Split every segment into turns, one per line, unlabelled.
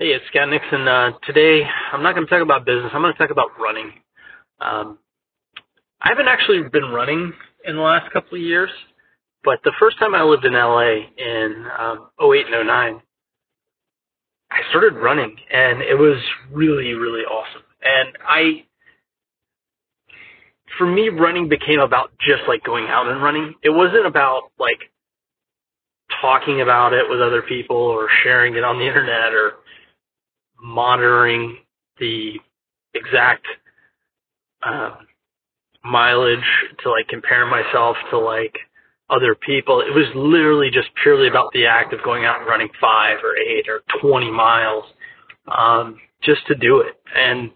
Hey, it's Scott Nixon. Uh, today, I'm not going to talk about business. I'm going to talk about running. Um, I haven't actually been running in the last couple of years, but the first time I lived in LA in um, 08 and 09, I started running, and it was really, really awesome. And I, for me, running became about just like going out and running. It wasn't about like talking about it with other people or sharing it on the internet or monitoring the exact uh, mileage to like compare myself to like other people. It was literally just purely about the act of going out and running five or eight or 20 miles um, just to do it. And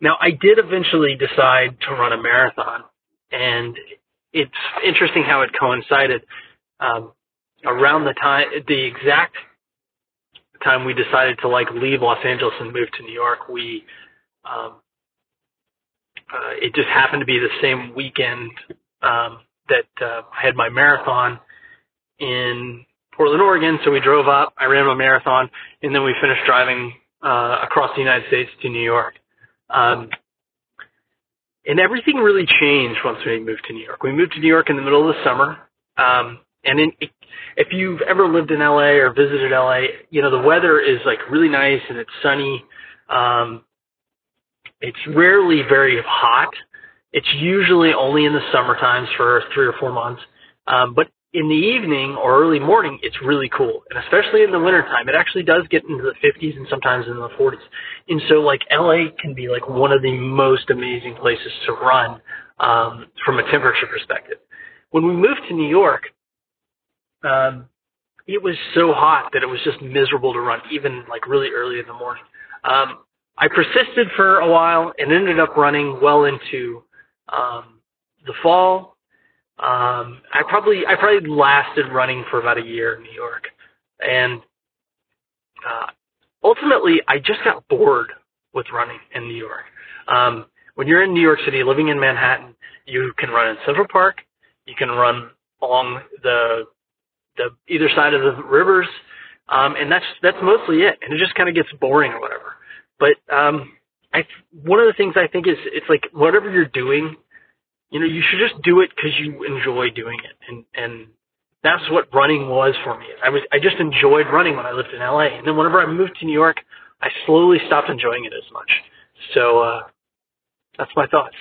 now I did eventually decide to run a marathon, and it's interesting how it coincided. Um, around the time, the exact time we decided to like leave Los Angeles and move to New York, we um, uh, it just happened to be the same weekend um, that uh, I had my marathon in Portland, Oregon. So we drove up, I ran my marathon, and then we finished driving uh, across the United States to New York. Um, and everything really changed once we moved to New York. We moved to New York in the middle of the summer. Um, and in, if you've ever lived in LA or visited LA, you know, the weather is like really nice and it's sunny. Um, it's rarely very hot. It's usually only in the summer times for three or four months. Um, but in the evening or early morning, it's really cool. And especially in the wintertime, it actually does get into the 50s and sometimes in the 40s. And so like LA can be like one of the most amazing places to run um, from a temperature perspective. When we moved to New York, um, it was so hot that it was just miserable to run, even like really early in the morning. Um, I persisted for a while and ended up running well into um, the fall. Um, I probably I probably lasted running for about a year in New York, and uh, ultimately I just got bored with running in New York. Um, when you're in New York City, living in Manhattan, you can run in Central Park, you can run along the the either side of the rivers, um, and that's that's mostly it. And it just kind of gets boring or whatever. But um, I one of the things I think is it's like whatever you're doing, you know, you should just do it because you enjoy doing it, and and that's what running was for me. I was I just enjoyed running when I lived in LA, and then whenever I moved to New York, I slowly stopped enjoying it as much. So uh, that's my thoughts.